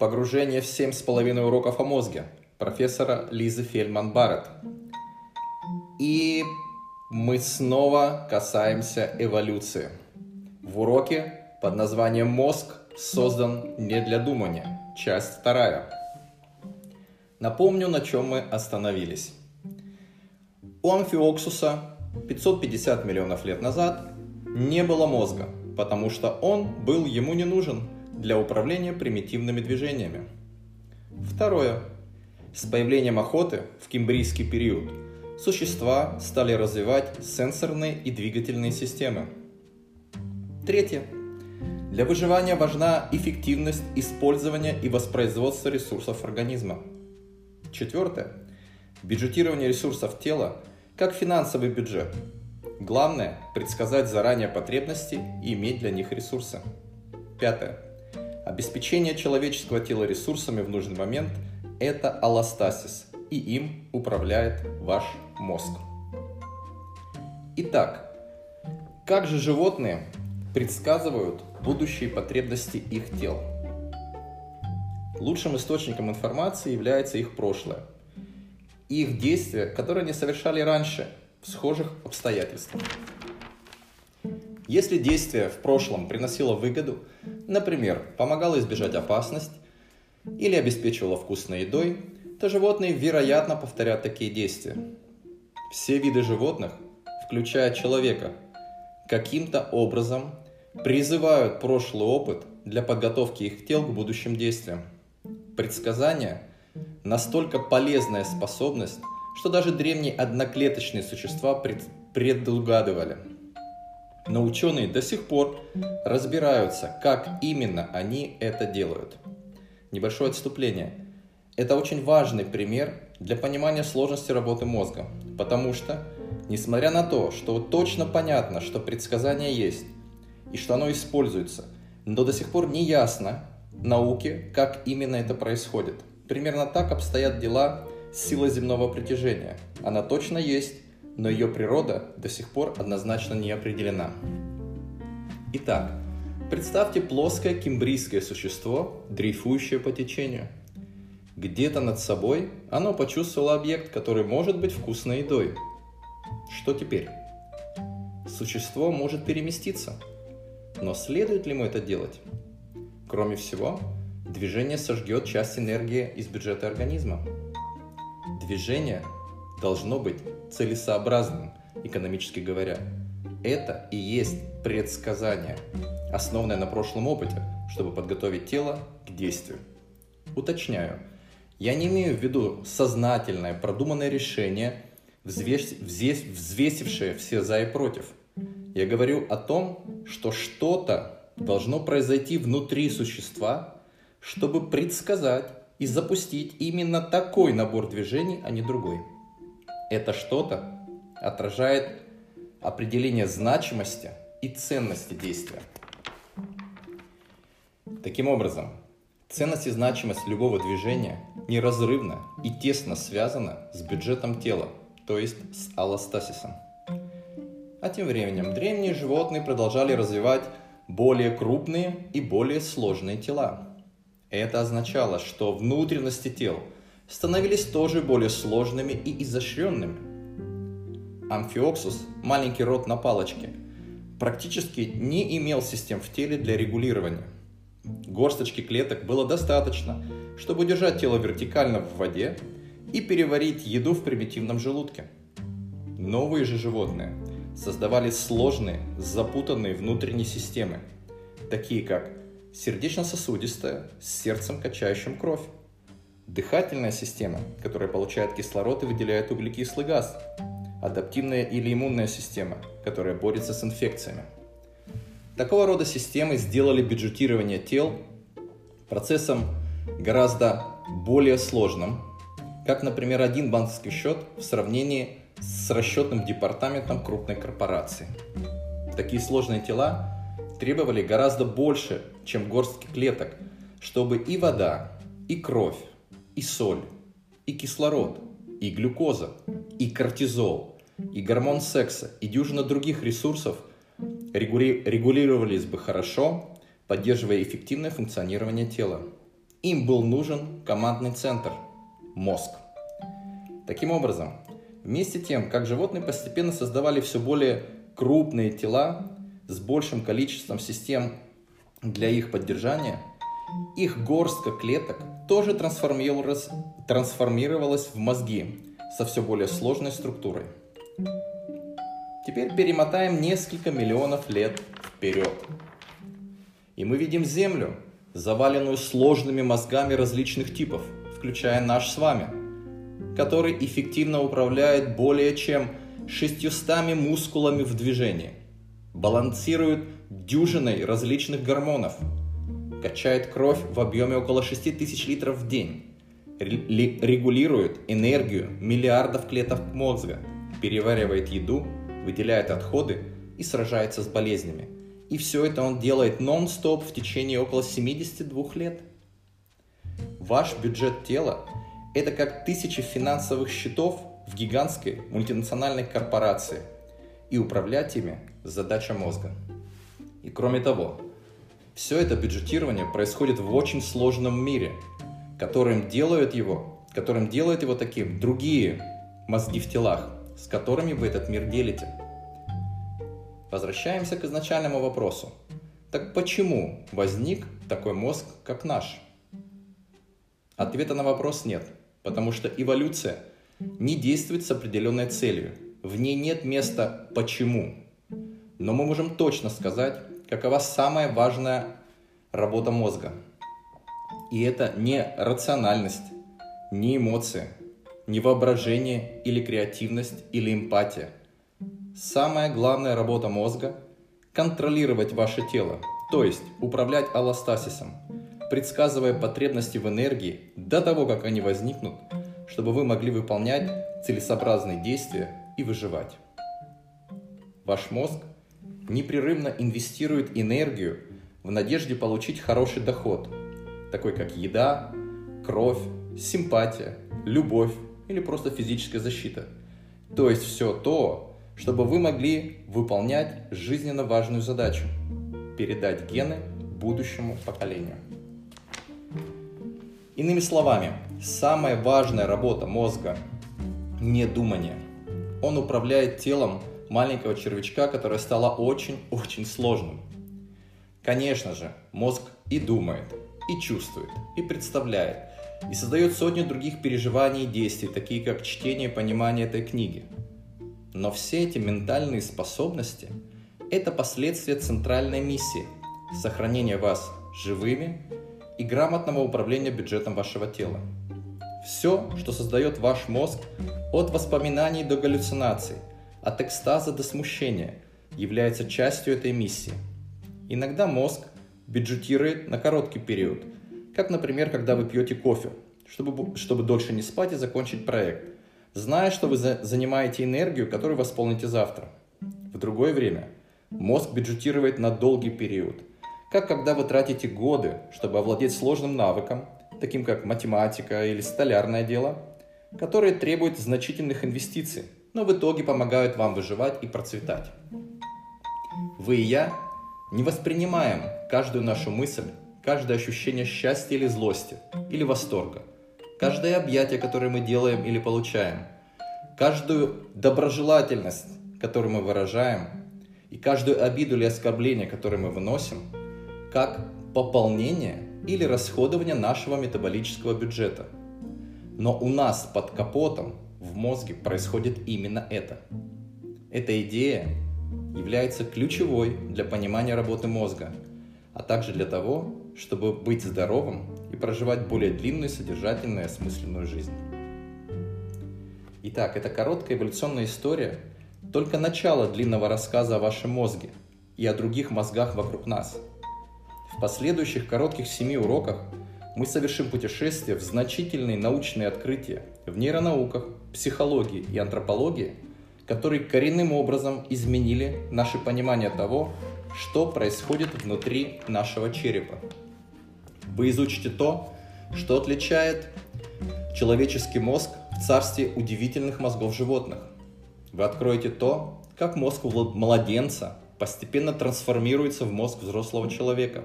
«Погружение в семь с половиной уроков о мозге» профессора Лизы Фельман Барретт. И мы снова касаемся эволюции. В уроке под названием «Мозг создан не для думания». Часть вторая. Напомню, на чем мы остановились. У амфиоксуса 550 миллионов лет назад не было мозга, потому что он был ему не нужен для управления примитивными движениями. Второе. С появлением охоты в кембрийский период существа стали развивать сенсорные и двигательные системы. Третье. Для выживания важна эффективность использования и воспроизводства ресурсов организма. Четвертое. Бюджетирование ресурсов тела как финансовый бюджет. Главное – предсказать заранее потребности и иметь для них ресурсы. Пятое. Обеспечение человеческого тела ресурсами в нужный момент – это аллостасис, и им управляет ваш мозг. Итак, как же животные предсказывают будущие потребности их тел? Лучшим источником информации является их прошлое – их действия, которые они совершали раньше в схожих обстоятельствах. Если действие в прошлом приносило выгоду, например, помогало избежать опасность или обеспечивало вкусной едой, то животные, вероятно, повторят такие действия. Все виды животных, включая человека, каким-то образом призывают прошлый опыт для подготовки их тел к будущим действиям. Предсказания настолько полезная способность, что даже древние одноклеточные существа пред, предугадывали. Но ученые до сих пор разбираются, как именно они это делают. Небольшое отступление. Это очень важный пример для понимания сложности работы мозга, потому что, несмотря на то, что точно понятно, что предсказание есть и что оно используется, но до сих пор не ясно науке, как именно это происходит – Примерно так обстоят дела с силой земного притяжения. Она точно есть, но ее природа до сих пор однозначно не определена. Итак, представьте плоское кембрийское существо, дрейфующее по течению. Где-то над собой оно почувствовало объект, который может быть вкусной едой. Что теперь? Существо может переместиться. Но следует ли ему это делать? Кроме всего, Движение сожгет часть энергии из бюджета организма. Движение должно быть целесообразным, экономически говоря. Это и есть предсказание, основанное на прошлом опыте, чтобы подготовить тело к действию. Уточняю, я не имею в виду сознательное, продуманное решение, взвес, взвес, взвесившее все за и против. Я говорю о том, что что-то должно произойти внутри существа, чтобы предсказать и запустить именно такой набор движений, а не другой. Это что-то отражает определение значимости и ценности действия. Таким образом, ценность и значимость любого движения неразрывно и тесно связана с бюджетом тела, то есть с аллостасисом. А тем временем древние животные продолжали развивать более крупные и более сложные тела, это означало, что внутренности тел становились тоже более сложными и изощренными. Амфиоксус, маленький рот на палочке, практически не имел систем в теле для регулирования. Горсточки клеток было достаточно, чтобы удержать тело вертикально в воде и переварить еду в примитивном желудке. Новые же животные создавали сложные, запутанные внутренние системы, такие как сердечно-сосудистая, с сердцем, качающим кровь. Дыхательная система, которая получает кислород и выделяет углекислый газ. Адаптивная или иммунная система, которая борется с инфекциями. Такого рода системы сделали бюджетирование тел процессом гораздо более сложным, как, например, один банковский счет в сравнении с расчетным департаментом крупной корпорации. Такие сложные тела требовали гораздо больше, чем горстки клеток, чтобы и вода, и кровь, и соль, и кислород, и глюкоза, и кортизол, и гормон секса, и дюжина других ресурсов регулировались бы хорошо, поддерживая эффективное функционирование тела. Им был нужен командный центр – мозг. Таким образом, вместе тем, как животные постепенно создавали все более крупные тела с большим количеством систем для их поддержания, их горстка клеток тоже трансформировалась, трансформировалась в мозги со все более сложной структурой. Теперь перемотаем несколько миллионов лет вперед. И мы видим Землю, заваленную сложными мозгами различных типов, включая наш с вами, который эффективно управляет более чем 600 мускулами в движении, балансирует дюжиной различных гормонов, качает кровь в объеме около 6000 литров в день, регулирует энергию миллиардов клеток мозга, переваривает еду, выделяет отходы и сражается с болезнями. И все это он делает нон-стоп в течение около 72 лет. Ваш бюджет тела – это как тысячи финансовых счетов в гигантской мультинациональной корпорации. И управлять ими – задача мозга. И кроме того, все это бюджетирование происходит в очень сложном мире, которым делают его, которым делают его таким другие мозги в телах, с которыми вы этот мир делите. Возвращаемся к изначальному вопросу. Так почему возник такой мозг, как наш? Ответа на вопрос нет, потому что эволюция не действует с определенной целью. В ней нет места «почему». Но мы можем точно сказать, какова самая важная работа мозга. И это не рациональность, не эмоции, не воображение или креативность или эмпатия. Самая главная работа мозга – контролировать ваше тело, то есть управлять аллостасисом, предсказывая потребности в энергии до того, как они возникнут, чтобы вы могли выполнять целесообразные действия и выживать. Ваш мозг непрерывно инвестирует энергию в надежде получить хороший доход, такой как еда, кровь, симпатия, любовь или просто физическая защита. То есть все то, чтобы вы могли выполнять жизненно важную задачу – передать гены будущему поколению. Иными словами, самая важная работа мозга – не думание. Он управляет телом маленького червячка, которое стало очень-очень сложным. Конечно же, мозг и думает, и чувствует, и представляет, и создает сотни других переживаний и действий, такие как чтение и понимание этой книги. Но все эти ментальные способности – это последствия центральной миссии – сохранения вас живыми и грамотного управления бюджетом вашего тела. Все, что создает ваш мозг, от воспоминаний до галлюцинаций – от экстаза до смущения является частью этой миссии. Иногда мозг бюджетирует на короткий период, как, например, когда вы пьете кофе, чтобы, чтобы дольше не спать и закончить проект, зная, что вы за, занимаете энергию, которую восполните завтра. В другое время мозг бюджетирует на долгий период, как когда вы тратите годы, чтобы овладеть сложным навыком, таким как математика или столярное дело, которые требуют значительных инвестиций – но в итоге помогают вам выживать и процветать. Вы и я не воспринимаем каждую нашу мысль, каждое ощущение счастья или злости, или восторга, каждое объятие, которое мы делаем или получаем, каждую доброжелательность, которую мы выражаем, и каждую обиду или оскорбление, которое мы выносим, как пополнение или расходование нашего метаболического бюджета. Но у нас под капотом в мозге происходит именно это. Эта идея является ключевой для понимания работы мозга, а также для того, чтобы быть здоровым и проживать более длинную, содержательную и осмысленную жизнь. Итак, эта короткая эволюционная история – только начало длинного рассказа о вашем мозге и о других мозгах вокруг нас. В последующих коротких семи уроках мы совершим путешествие в значительные научные открытия в нейронауках, психологии и антропологии, которые коренным образом изменили наше понимание того, что происходит внутри нашего черепа. Вы изучите то, что отличает человеческий мозг в царстве удивительных мозгов животных. Вы откроете то, как мозг младенца постепенно трансформируется в мозг взрослого человека.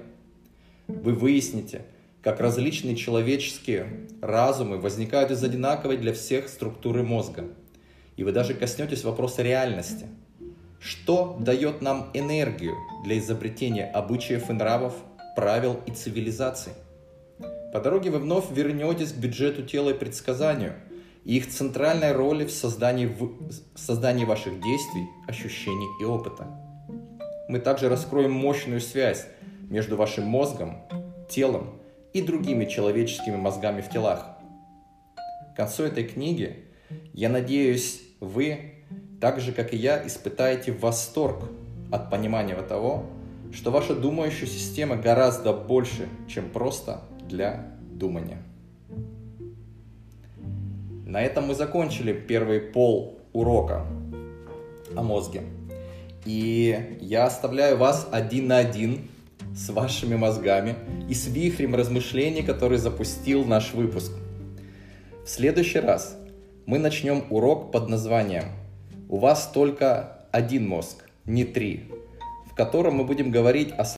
Вы выясните – как различные человеческие разумы возникают из одинаковой для всех структуры мозга. И вы даже коснетесь вопроса реальности. Что дает нам энергию для изобретения обычаев и нравов, правил и цивилизаций? По дороге вы вновь вернетесь к бюджету тела и предсказанию и их центральной роли в создании, в создании ваших действий, ощущений и опыта. Мы также раскроем мощную связь между вашим мозгом, телом и другими человеческими мозгами в телах. К концу этой книги, я надеюсь, вы, так же как и я, испытаете восторг от понимания того, что ваша думающая система гораздо больше, чем просто для думания. На этом мы закончили первый пол урока о мозге. И я оставляю вас один на один с вашими мозгами и с вихрем размышлений, который запустил наш выпуск. В следующий раз мы начнем урок под названием «У вас только один мозг, не три», в котором мы будем говорить о